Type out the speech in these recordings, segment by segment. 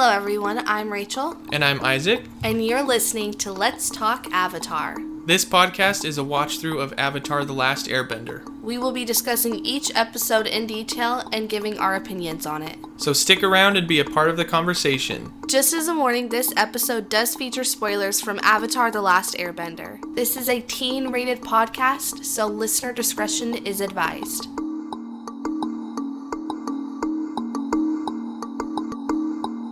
Hello, everyone. I'm Rachel, And I'm Isaac. and you're listening to Let's Talk Avatar. This podcast is a watch through of Avatar The Last Airbender. We will be discussing each episode in detail and giving our opinions on it. So stick around and be a part of the conversation. Just as a warning, this episode does feature spoilers from Avatar The Last Airbender. This is a teen rated podcast, so listener discretion is advised.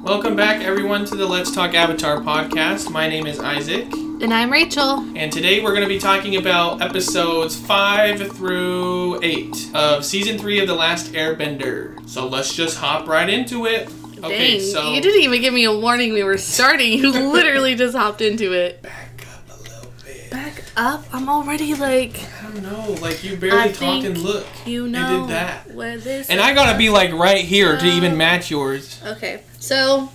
Welcome back, everyone, to the Let's Talk Avatar podcast. My name is Isaac, And I'm Rachel. and today we're going to be talking about episodes 5 through 8 of season 3 of The Last Airbender. So let's just hop right into it. Okay, Dang, so. you didn't even give me a warning we were starting. You literally just hopped into it. Back up a little bit. Back up. I'm already like, don't know, like you barely I talk and look. you know. did that. Where this And I gotta be like right here to even um, match yours. Okay, so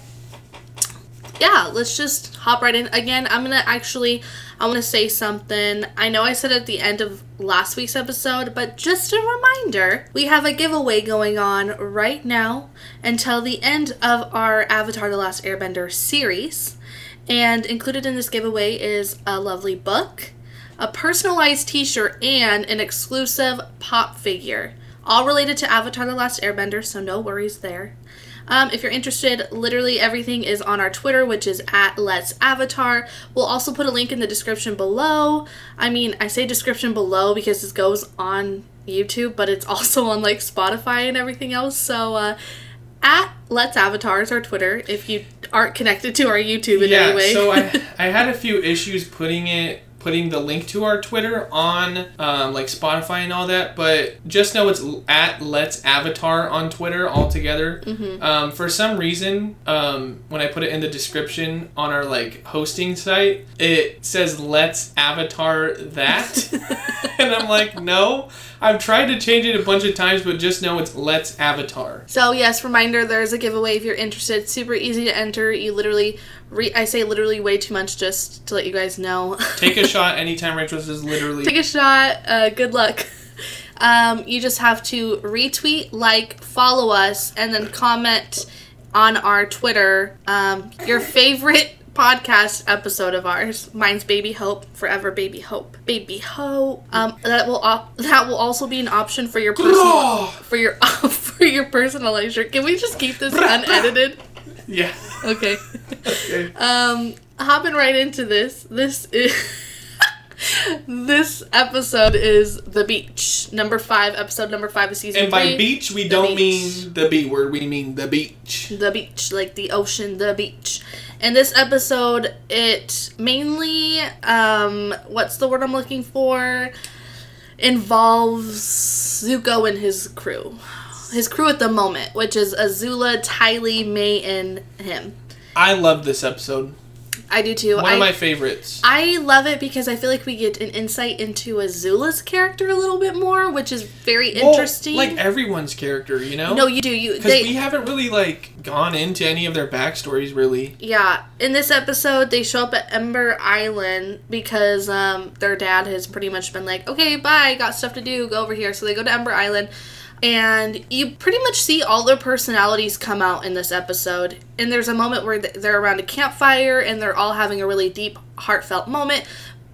yeah, let's just hop right in. Again, I'm gonna actually, I want to say something. I know I said at the end of last week's episode, but just a reminder we have a giveaway going on right now until the end of our Avatar The Last Airbender series. And included in this giveaway is a lovely book, a personalized t shirt, and an exclusive pop figure. All related to Avatar The Last Airbender, so no worries there. Um, if you're interested, literally everything is on our Twitter, which is at Let's Avatar. We'll also put a link in the description below. I mean, I say description below because this goes on YouTube, but it's also on like Spotify and everything else. So, uh, at Let's Avatar is our Twitter if you aren't connected to our YouTube in yeah, any way. so I I had a few issues putting it putting the link to our Twitter on um, like Spotify and all that, but just know it's at Let's Avatar on Twitter altogether. Mm-hmm. Um, for some reason, um, when I put it in the description on our like hosting site, it says Let's Avatar that, and I'm like, no. I've tried to change it a bunch of times, but just know it's Let's Avatar. So yes, reminder: there's a giveaway if you're interested. Super easy to enter. You literally, re- I say literally way too much just to let you guys know. Take a shot anytime Rachel says literally. Take a shot. Uh, good luck. Um, you just have to retweet, like, follow us, and then comment on our Twitter um, your favorite podcast episode of ours. Mine's Baby Hope, Forever Baby Hope, Baby Hope. Um, that will op- that will also be an option for your personal for your for your personalized shirt. Can we just keep this unedited? Yeah. Okay. Okay. Um, hopping right into this. This is this episode is the beach, number five, episode number five of season And by three. beach, we don't beach. mean the B word, we mean the beach. the beach, like the ocean, the beach. And this episode, it mainly, um, what's the word I'm looking for? Involves Zuko and his crew. His crew at the moment, which is Azula, Tylee, Mai, and him. I love this episode. I do too. One I, of my favorites. I love it because I feel like we get an insight into Azula's character a little bit more, which is very Well, interesting. like everyone's character, you know? no, you do. You Because we haven't really, like, gone into any of their backstories, really. Yeah, in this episode, they show up at Ember Island because um, their dad has pretty much been like, okay, bye, got stuff to do, go over here. So they go to Ember Island, and you pretty much see all their personalities come out in this episode. And there's a moment where they're around a campfire and they're all having a really deep, heartfelt moment.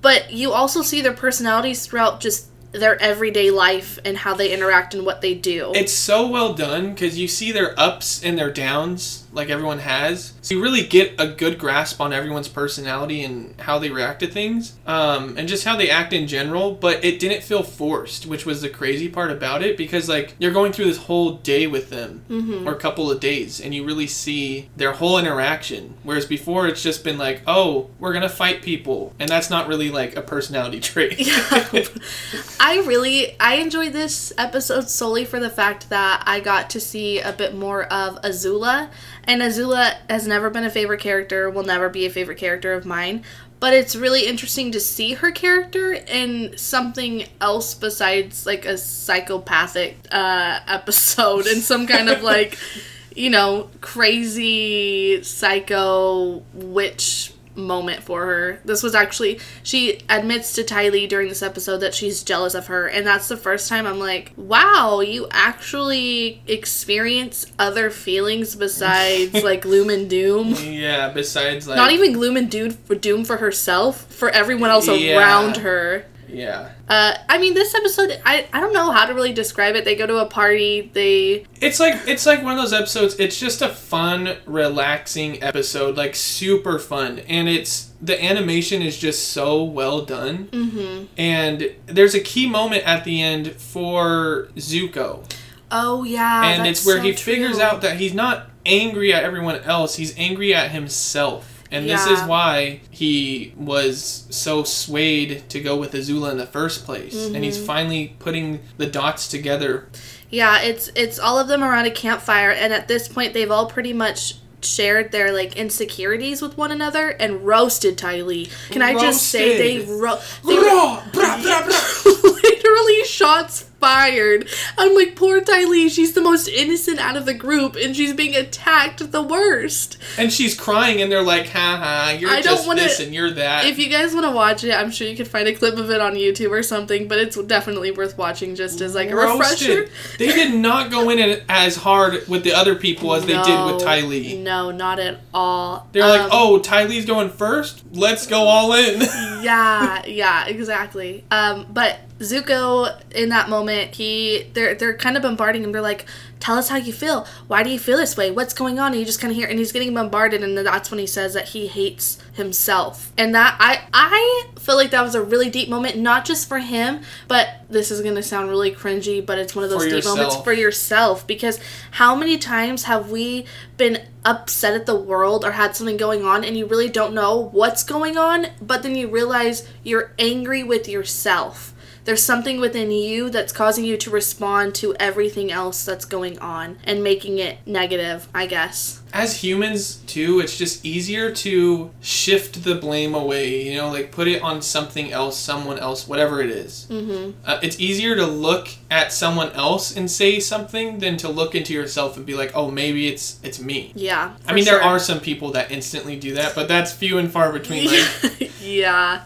But you also see their personalities throughout just their everyday life and how they interact and what they do. It's so well done because you see their ups and their downs, like everyone has. So you really get a good grasp on everyone's personality and how they react to things, um, and just how they act in general. But it didn't feel forced, which was the crazy part about it because, like, you're going through this whole day with them, or a couple of days, and you really see their whole interaction. Whereas before, it's just been like, oh, we're gonna fight people, and that's not really like a personality trait. I really I enjoyed this episode solely for the fact that I got to see a bit more of Azula, and Azula has never been a favorite character, will never be a favorite character of mine. But it's really interesting to see her character in something else besides like a psychopathic uh, episode and some kind of like, you know, crazy psycho witch moment for her. This was actually she admits to Ty Lee during this episode that she's jealous of her, and that's the first time I'm like, wow, you actually experience other feelings besides like gloom and doom. Yeah, besides like Not even gloom and doom for doom for herself, for everyone else Yeah. around her. Yeah. Uh, I mean, this episode, I, I don't know how to really describe it. They go to a party. They It's like it's like one of those episodes. It's just a fun, relaxing episode, like super fun, and it's the animation is just so well done. Mm-hmm. And there's a key moment at the end for Zuko, oh yeah, and it's where so he figures out that he's not angry at everyone else; he's angry at himself. And this is why he was so swayed to go with Azula in the first place. And he's Mm-hmm. finally putting the dots together. Yeah, it's it's all of them around a campfire, and at this point, they've all pretty much shared their like insecurities with one another and roasted Ty Lee. Can I just say they ro- they Blah, blah, blah. literally shots fired. I'm like, poor Ty Lee, she's the most innocent out of the group, and she's being attacked the worst. And she's crying, and they're like, "Ha ha, you're I just wanna- this and you're that." If you guys want to watch it, I'm sure you could find a clip of it on YouTube or something, but it's definitely worth watching just as like a refresher. They did not go in as hard with the other people as they did with No, Ty Lee. No, not at all. They're like, Um, "Oh, Ty Lee's going first. Let's go all in." yeah, yeah, exactly. Um, but Zuko in that moment, he they're they're kind of bombarding him. They're like, "Tell us how you feel. Why do you feel this way? What's going on?" And you just kind of hear, and he's getting bombarded, and that's when he says that he hates himself. And that I I feel like that was a really deep moment, not just for him, but this is gonna sound really cringy, but it's one of those deep moments for yourself because how many times have we been upset at the world or had something going on and you really don't know what's going on, but then you realize you're angry with yourself. There's something within you that's causing you to respond to everything else that's going on and making it negative, I guess. as humans too, it's just easier to shift the blame away. You know, like put it on something else, someone else, whatever it is. Mm-hmm. Uh, it's easier to look at someone else and say something than to look into yourself and be like, "Oh, maybe it's it's me." Yeah. I mean, there are some people that instantly do that, but that's few and far between. Like, yeah,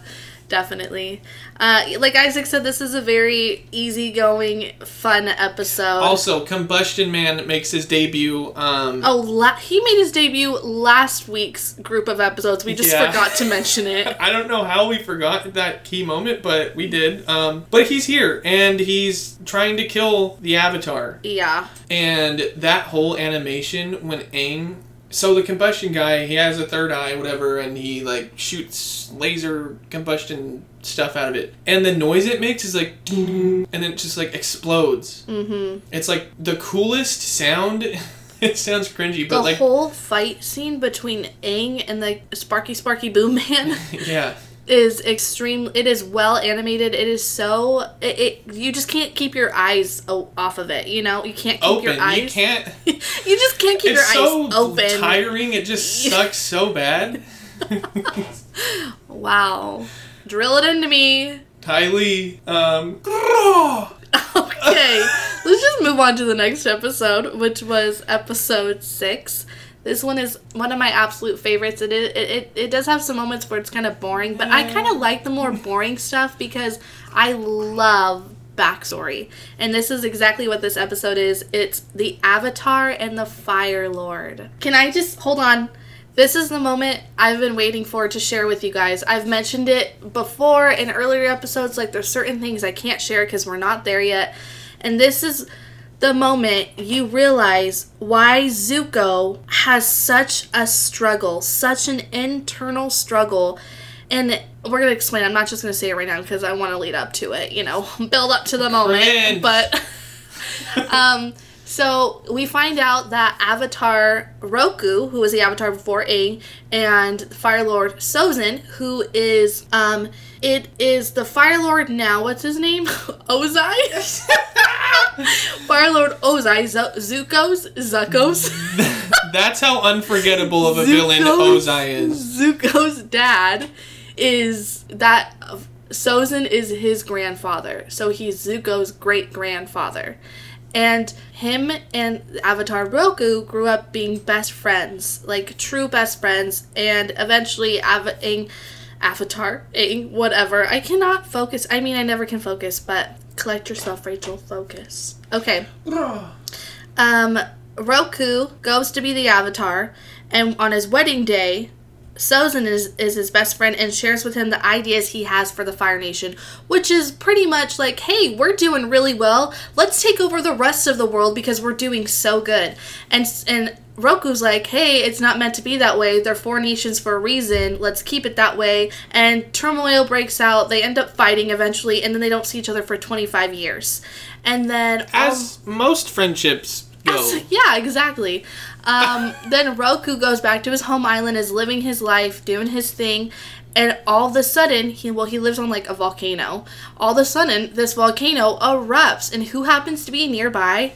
definitely. Uh, like Isaac said, this is a very easygoing, fun episode. also, Combustion Man makes his debut. Um, Oh, la- he made his debut last week's group of episodes. We just Yeah. forgot to mention it. I don't know how we forgot that key moment, but we did. Um, but he's here, and he's trying to kill the Avatar. Yeah. And that whole animation when Aang. So the combustion guy, he has a third eye, whatever, and he like shoots laser combustion stuff out of it. And the noise it makes is like, ding, and then it just like explodes. Mm-hmm. It's like the coolest sound. it sounds cringy, but The like, the whole fight scene between Aang and the Sparky Sparky Boom Man yeah. Is extreme. It is well animated. It is so. It, it you just can't keep your eyes o- off of it. You know, you can't keep Open. your eyes. You can't. you just can't keep your so eyes open. tiring. It just sucks so bad. Wow. Drill it into me. Ty Lee. Um. Okay, let's just move on to the next episode, which was episode six. This one is one of my absolute favorites. It it, it, it does have some moments where it's kind of boring, but I kind of like the more boring stuff because I love backstory. And this is exactly what this episode is. It's the Avatar and the Fire Lord. Can I just hold on? This is the moment I've been waiting for to share with you guys. I've mentioned it before in earlier episodes. Like, there's certain things I can't share because we're not there yet. And this is the moment you realize why Zuko has such a struggle, such an internal struggle. And we're going to explain. I'm not just going to say it right now because I want to lead up to it, you know, build up to the moment. But. um, so we find out that Avatar Roku, who was the Avatar before Aang, and Fire Lord Sozin, who is um, it is the Fire Lord now. What's his name? Ozai. Fire Lord Ozai, Z- Zuko's Zuko's. That's how unforgettable of a villain Ozai is. Zuko's dad is that Sozin is his grandfather, so he's Zuko's great grandfather. And him and Avatar Roku grew up being best friends, like true best friends, and eventually Av- Avatar, whatever. I cannot focus. I mean, I never can focus, but collect yourself, Rachel. Focus. Okay. Um, Roku goes to be the Avatar, and on his wedding day, Sozin is, is his best friend and shares with him the ideas he has for the Fire Nation, which is pretty much like, hey, we're doing really well. Let's take over the rest of the world because we're doing so good. And and Roku's like, hey, it's not meant to be that way. They're four nations for a reason. Let's keep it that way. And turmoil breaks out. They end up fighting eventually, and then they don't see each other for 25 years. And then As most friendships go. as- yeah, exactly. Um, then Roku goes back to his home island, is living his life, doing his thing, and all of a sudden, he well, he lives on like a volcano. All of a sudden, this volcano erupts, and who happens to be nearby?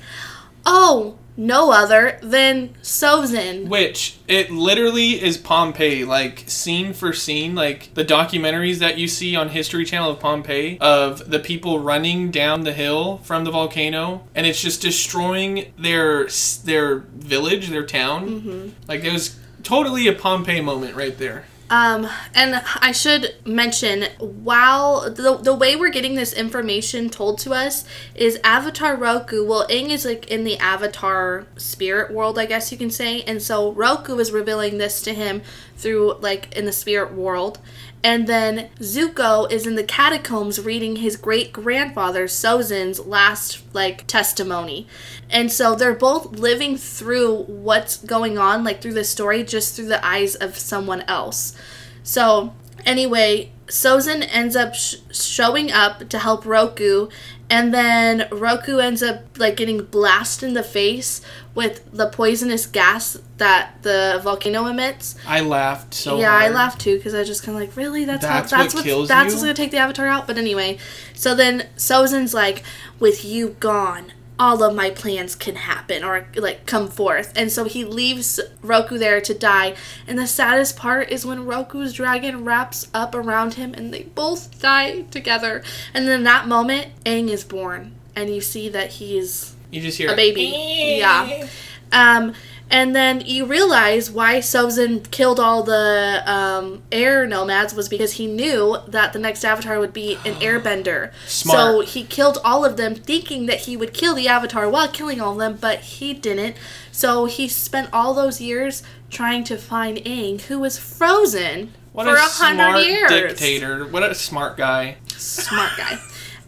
Oh, no other than Sozin. Which it literally is Pompeii, like scene for scene, like the documentaries that you see on History Channel of Pompeii of the people running down the hill from the volcano, and it's just destroying their their village, their town. Mm-hmm. Like it was totally a Pompeii moment right there. Um, and I should mention, while the, the way we're getting this information told to us is Avatar Roku. Well, Aang is like in the Avatar spirit world, I guess you can say, and so Roku is revealing this to him through like in the spirit world. And then Zuko is in the catacombs reading his great grandfather Sozin's last like testimony. And so they're both living through what's going on, like through the story, just through the eyes of someone else. So, anyway, Sozin ends up sh- showing up to help Roku, and then Roku ends up like getting blasted in the face with the poisonous gas that the volcano emits. I laughed so yeah, I hard. laughed too because I was just kind of like, really, that's, That's how that's what what's, kills that's you? what's gonna take the avatar out. But anyway, so then Sozin's like, with you gone, all of my plans can happen or like come forth, and so he leaves Roku there to die. And the saddest part is when Roku's dragon wraps up around him and they both die together. And then that moment, Aang is born, and you see that he's You just hear a baby. Yeah. Um, and then you realize why Sozin killed all the um, air nomads was because he knew that the next avatar would be an airbender. Smart. So he killed all of them thinking that he would kill the avatar while killing all of them, but he didn't. So he spent all those years trying to find Aang, who was frozen What for a a hundred smart years. dictator. What a smart guy. Smart guy.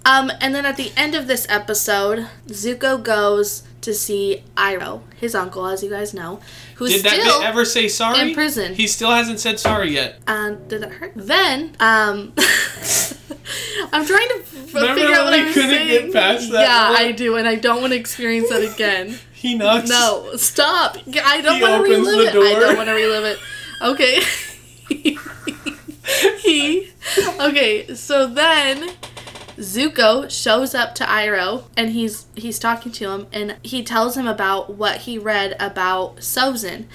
Um, and then at the end of this episode, Zuko goes to see Iroh, his uncle, as you guys know, who's Did that still bit ever say sorry? in prison. He still hasn't said sorry yet. um, did that hurt? Then, um, I'm trying to f- Remember figure out what when I'm we couldn't saying. get past that Yeah? I do, and I don't want to experience that again. He knocks. No, stop! I don't He want to opens relive the it. I door. don't want to relive it. Okay. he. Okay, so then Zuko shows up to Iroh and he's he's talking to him and he tells him about what he read about Sozin.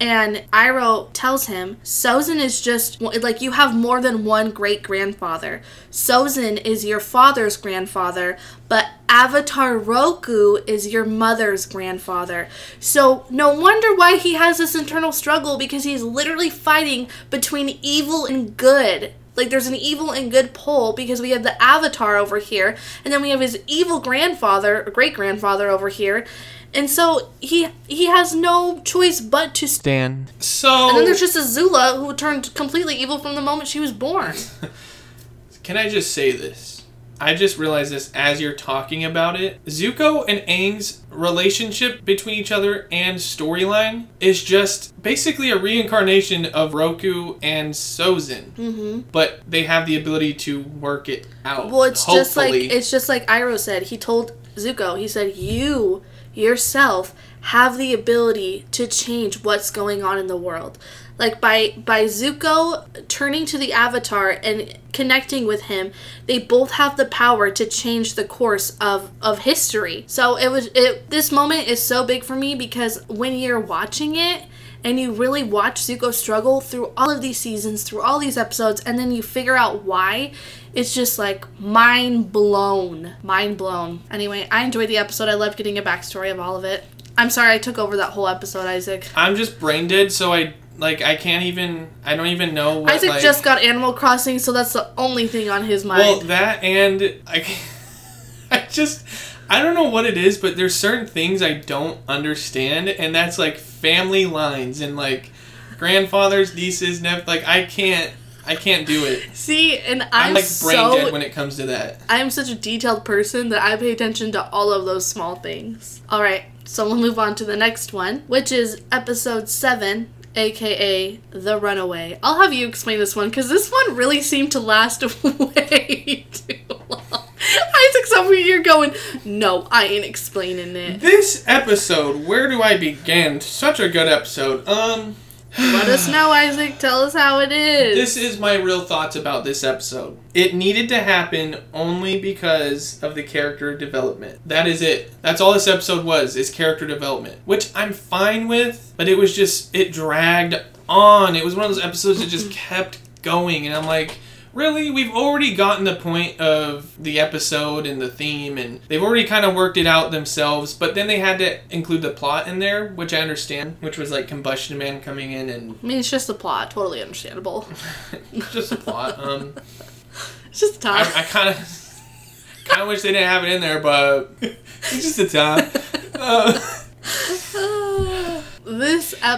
And Iroh tells him, Sozin is just like you have more than one great grandfather. Sozin is your father's grandfather, but Avatar Roku is your mother's grandfather. So no wonder why he has this internal struggle because he's literally fighting between evil and good. Like there's an evil and good pole because we have the Avatar over here, and then we have his evil grandfather, or great grandfather over here. And so he he has no choice but to stand. So And then there's just Azula who turned completely evil from the moment she was born. Can I just say this? I just realized this as you're talking about it. Zuko and Aang's relationship between each other and storyline is just basically a reincarnation of Roku and Sozin. Mm-hmm. But they have the ability to work it out. Well, it's just like it's just like Iroh said. He told Zuko, he said, "You yourself have the ability to change what's going on in the world." Like by by Zuko turning to the Avatar and connecting with him, they both have the power to change the course of of history. So it was it this moment is so big for me because when you're watching it, and you really watch Zuko struggle through all of these seasons, through all these episodes, and then you figure out why, it's just like mind blown. Mind blown. Anyway, I enjoyed the episode. I loved getting a backstory of all of it. I'm sorry I took over that whole episode, Isaac. I'm just brain dead, so I like I can't even I don't even know what Isaac like, just got Animal Crossing, so that's the only thing on his mind. Well, that and I, I just I don't know what it is, but there's certain things I don't understand, and that's like family lines and like grandfathers, nieces, nephews. Like I can't I can't do it. See, and I'm, I'm like brain so dead when it comes to that. I'm such a detailed person that I pay attention to all of those small things. All right, so we'll move on to the next one, which is episode 7, aka The Runaway. I'll have you explain this one because this one really seemed to last way too long. Isaac's here going, No, I ain't explaining it. This episode, where do I begin? Such a good episode. Um Let us know, Isaac. Tell us how it is. This is my real thoughts about this episode. It needed to happen only because of the character development. That is it. That's all this episode was, is character development. Which I'm fine with, but it was just it dragged on. It was one of those episodes that just kept going and I'm like Really, we've already gotten the point of the episode and the theme, and they've already kind of worked it out themselves. But then they had to include the plot in there, which I understand, which was like Combustion Man coming in and I mean, it's just the plot. Totally understandable. just a plot. Um, It's just I, tough. I kind of kind of wish they didn't have it in there, but it's just a time. Uh,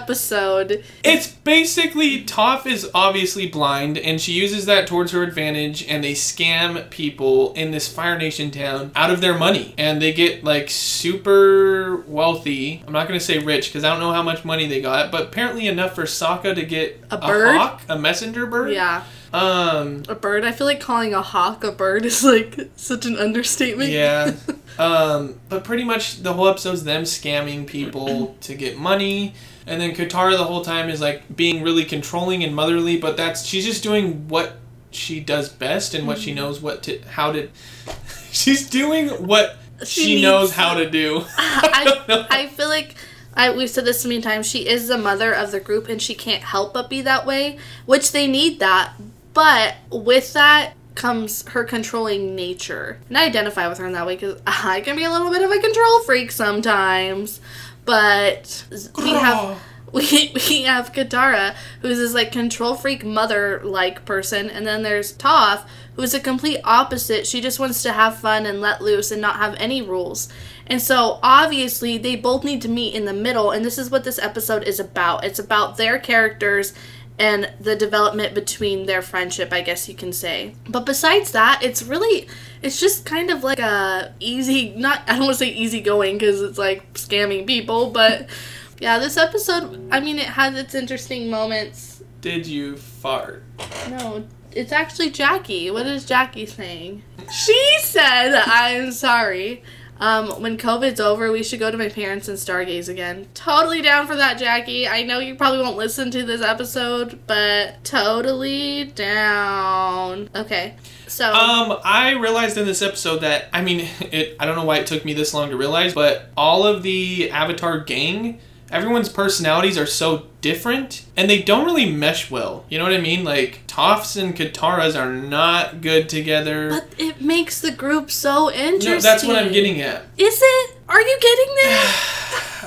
episode it's basically Toph is obviously blind, and she uses that towards her advantage, and they scam people in this Fire Nation town out of their money, and they get like super wealthy. I'm not gonna say rich because I don't know how much money they got, but apparently enough for Sokka to get A bird? hawk, a messenger bird. Yeah. Um. A bird. I feel like calling a hawk a bird is like such an understatement. Yeah. Um, but pretty much the whole episode's them scamming people to get money. And then Katara the whole time is like being really controlling and motherly, but that's she's just doing what she does best and what she mm-hmm. knows what to how to she's doing what She she, knows to- how to do. I, I feel like I, we've said this so many times. She is the mother of the group, and she can't help but be that way. Which they need that, but with that comes her controlling nature, and I identify with her in that way because I can be a little bit of a control freak sometimes. But we have we, we have Katara, who's this like control freak mother like person, and then there's Toph, who's a complete opposite. She just wants to have fun and let loose and not have any rules. And so obviously they both need to meet in the middle, and this is what this episode is about. It's about their characters and the development between their friendship, I guess you can say. But besides that, it's really it's just kind of like a easy not I don't want to say easy going because it's like scamming people, but yeah, this episode, I mean, it has its interesting moments. Did you fart? No, it's actually Jackie. What is Jackie saying? She said, I'm sorry. Um, when COVID's over, we should go to my parents and stargaze again. Totally down for that, Jackie. I know you probably won't listen to this episode, but totally down. Okay, so. Um, I realized in this episode that I mean, it. I don't know why it took me this long to realize, but all of the Avatar gang, everyone's personalities are so different, and they don't really mesh well. You know what I mean? Like Toph's and Katara's are not good together. but it makes the group so interesting. no, that's what I'm getting at. Is it? Are you getting there?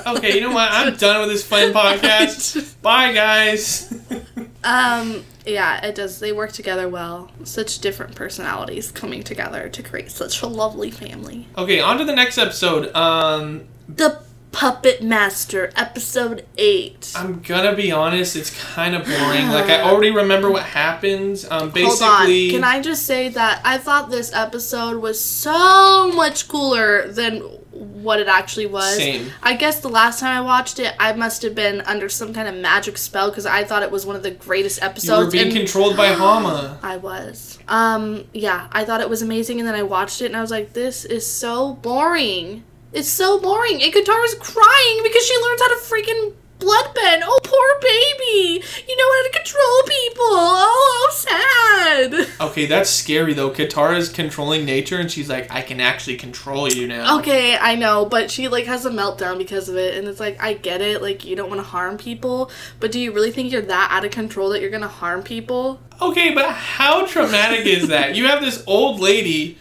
Okay, you know what? I'm done with this fun podcast. Bye, guys. Um, yeah, it does. They work together well. Such different personalities coming together to create such a lovely family. okay, on to the next episode. Um, The Puppet Master, episode 8. I'm gonna be honest, it's kind of boring. Like I already remember what happens. Um, basically. Can I just say that I thought this episode was so much cooler than what it actually was. Same. I guess the last time I watched it, I must have been under some kind of magic spell because I thought it was one of the greatest episodes. you were being and- controlled by Hama. I was. Um, yeah, I thought it was amazing, and then I watched it, and I was like, this is so boring. It's so boring. And Katara's crying because she learns how to freaking Bloodbend. Oh, poor baby. You know how to control people. Oh, how sad. Okay, that's scary though. Katara's controlling nature, and she's like, I can actually control you now. Okay, I know, but she like has a meltdown because of it, and it's like I get it. Like you don't want to harm people, but do you really think you're that out of control that you're gonna harm people? Okay, but how traumatic is that? You have this old lady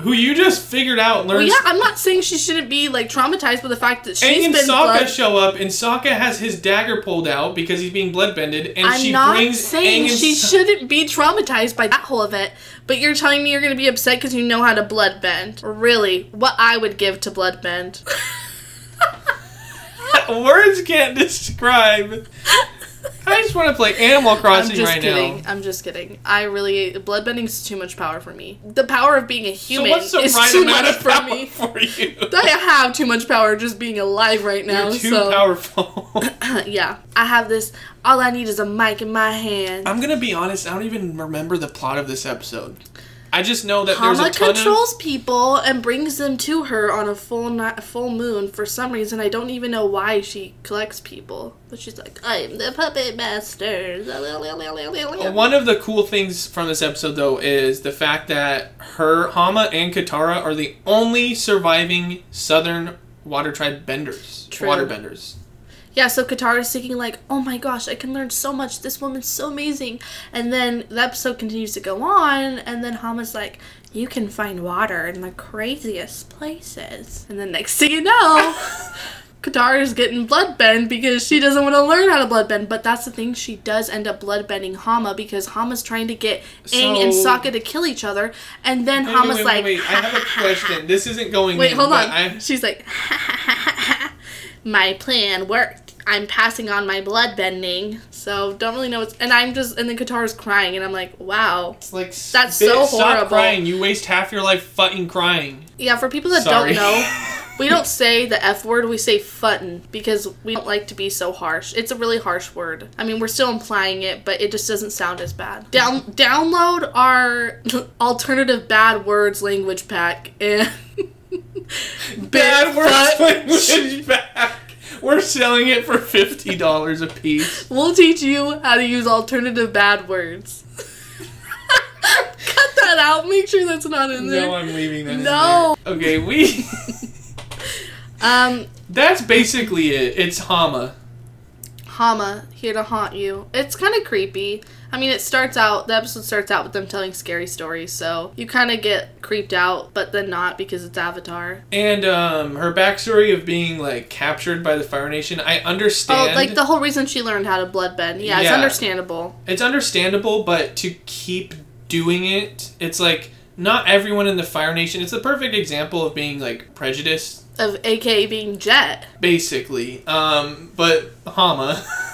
who you just figured out Well, yeah, I'm not saying she shouldn't be like traumatized by the fact that she's Aang and been Sokka blood. show up, and Sokka has his dagger pulled out because he's being bloodbended, and I'm she not brings saying Aang and she So- shouldn't be traumatized by that whole event, but you're telling me you're gonna be upset because you know how to bloodbend. Really, what I would give to bloodbend. Words can't describe. I just want to play Animal Crossing I'm just right kidding. now. I'm just kidding. I really bloodbending's too much power for me. The power of being a So human the is right too much for me. for you? I have too much power just being alive right now. You're too so powerful. yeah, I have this. All I need is a mic in my hand. I'm gonna be honest. I don't even remember the plot of this episode. I just know that there's Hama a ton controls people and brings them to her on a full full moon for some reason. I don't even know why she collects people, but she's like, "I'm the puppet master." One of the cool things from this episode, though, is the fact that her Hama and Katara are the only surviving Southern Water Tribe benders, True. water benders. Yeah, so Katara is thinking like, "Oh my gosh, I can learn so much. This woman's so amazing." And then the episode continues to go on, and then Hama's like, "You can find water in the craziest places." And then next thing you know, Katara's getting bloodbend because she doesn't want to learn how to bloodbend. But that's the thing, she does end up bloodbending Hama because Hama's trying to get Aang and So- Sokka to kill each other, and then Wait, Hama's wait, like, wait, wait. I have a question. This isn't going. Wait, in, hold on. I, She's like, my plan worked. I'm passing on my blood bending, so don't really know what's. And I'm just, and then Katara's crying, and I'm like, wow. it's like That's so Stop crying. You waste half your life fucking crying. Yeah, for people that Sorry. don't know, we don't say the F word, we say futton because we don't like to be so harsh. It's a really harsh word. I mean, we're still implying it, but it just doesn't sound as bad. Down download our alternative bad words language pack and Bad words language back. We're selling it for fifty dollars a piece. We'll teach you how to use alternative bad words. Cut that out. Make sure that's not in there. No, I'm leaving that. in No. Okay, we. um, That's basically it. It's Hama. Hama here to haunt you. It's kind of creepy. I mean, it starts out. The episode starts out with them telling scary stories, so you kind of get creeped out, but then not because it's Avatar. And um, her backstory of being like captured by the Fire Nation, I understand. Oh, like the whole reason she learned how to bloodbend. Yeah, it's understandable. it's understandable, but to keep doing it, it's like not everyone in the Fire Nation. It's the perfect example of being like prejudiced, Of AK being Jet. basically. Um, but Hama.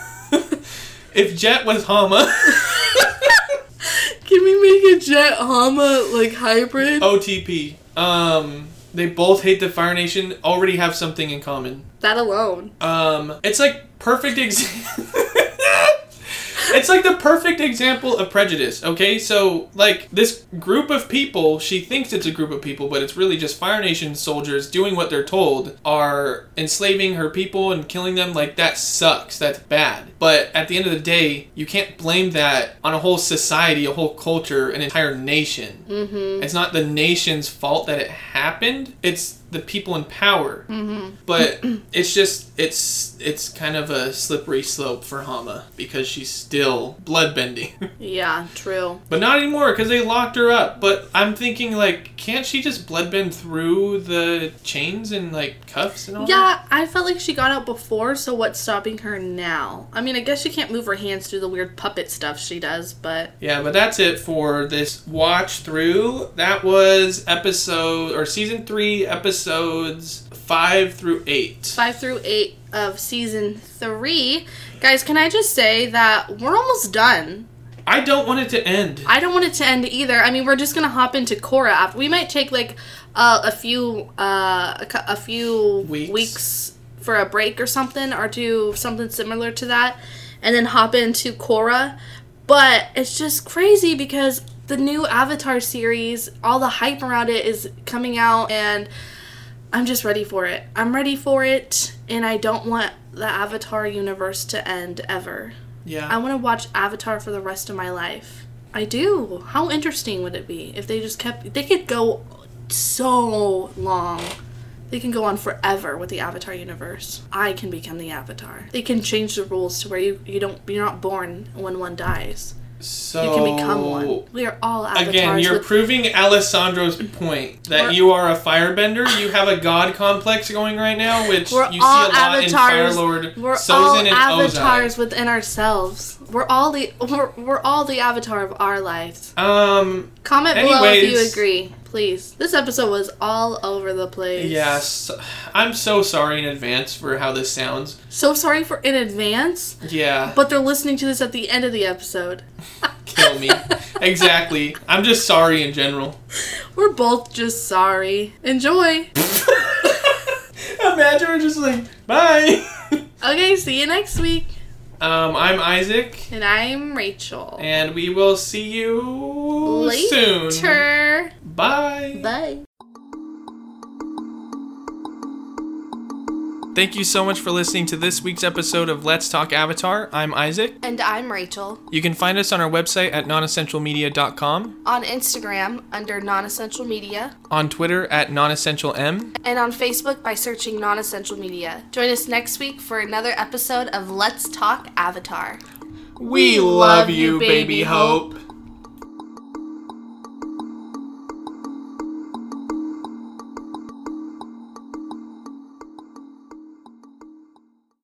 if Jet was Hama, Can we make a Jet Hama like hybrid? OTP. Um, they both hate the Fire Nation. Already have something in common. That alone. Um, it's like perfect example. it's like the perfect example of prejudice. Okay, so like this group of people, she thinks it's a group of people, but it's really just Fire Nation soldiers doing what they're told, are enslaving her people and killing them. Like that sucks. That's bad. But at the end of the day, you can't blame that on a whole society, a whole culture, an entire nation. Mm-hmm. It's not the nation's fault that it happened. It's the people in power. Mm-hmm. But it's just it's it's kind of a slippery slope for Hama because she's still bloodbending. Yeah, true. but not anymore because they locked her up. But I'm thinking like, can't she just bloodbend through the chains and like cuffs and all that? Yeah, I felt like she got out before, so what's stopping her now? I mean, I guess she can't move her hands through the weird puppet stuff she does, but Yeah, but that's it for this watch through. That was episode or season three episodes five through eight. five through eight of season three. Guys, can I just say that we're almost done? I don't want it to end. I don't want it to end either. I mean, we're just gonna hop into Korra after. We might take like uh, a few uh, a, a few Weeks. weeks for a break or something, or do something similar to that, and then hop into Korra. But it's just crazy because the new Avatar series, all the hype around it is coming out, and I'm just ready for it. I'm ready for it, and I don't want the Avatar universe to end ever. Yeah. I want to watch Avatar for the rest of my life. I do. How interesting would it be if they just kept? They could go so long. They can go on forever with the Avatar universe. I can become the Avatar. They can change the rules to where you you don't you're not born when one dies. So You can become one. We are all avatars. Again, you're proving Alessandro's point that We're- you are a firebender. You have a god complex going right now, which we're you see a all lot in Fire avatars. Lord we're Sozin all and avatars Ozai. within ourselves. We're all the we're, we're all the avatar of our lives. Um, Comment below if you agree, please. This episode was all over the place. yes. I'm so sorry in advance for how this sounds. So sorry for in advance, Yeah, but they're listening to this at the end of the episode. kill me. exactly. I'm just sorry in general. We're both just sorry. Enjoy. Imagine we're just like, bye. Okay, see you next week. um, I'm Isaac, And I'm Rachel. and we will see you soon. Later. Bye. Bye. Thank you so much for listening to this week's episode of Let's Talk Avatar. I'm Isaac. And I'm Rachel. You can find us on our website at nonessentialmedia.com, On Instagram under Non Essential Media. on Twitter at nonessentialm. And on Facebook by searching Non Essential Media. Join us next week for another episode of Let's Talk Avatar. We love you, baby Hope.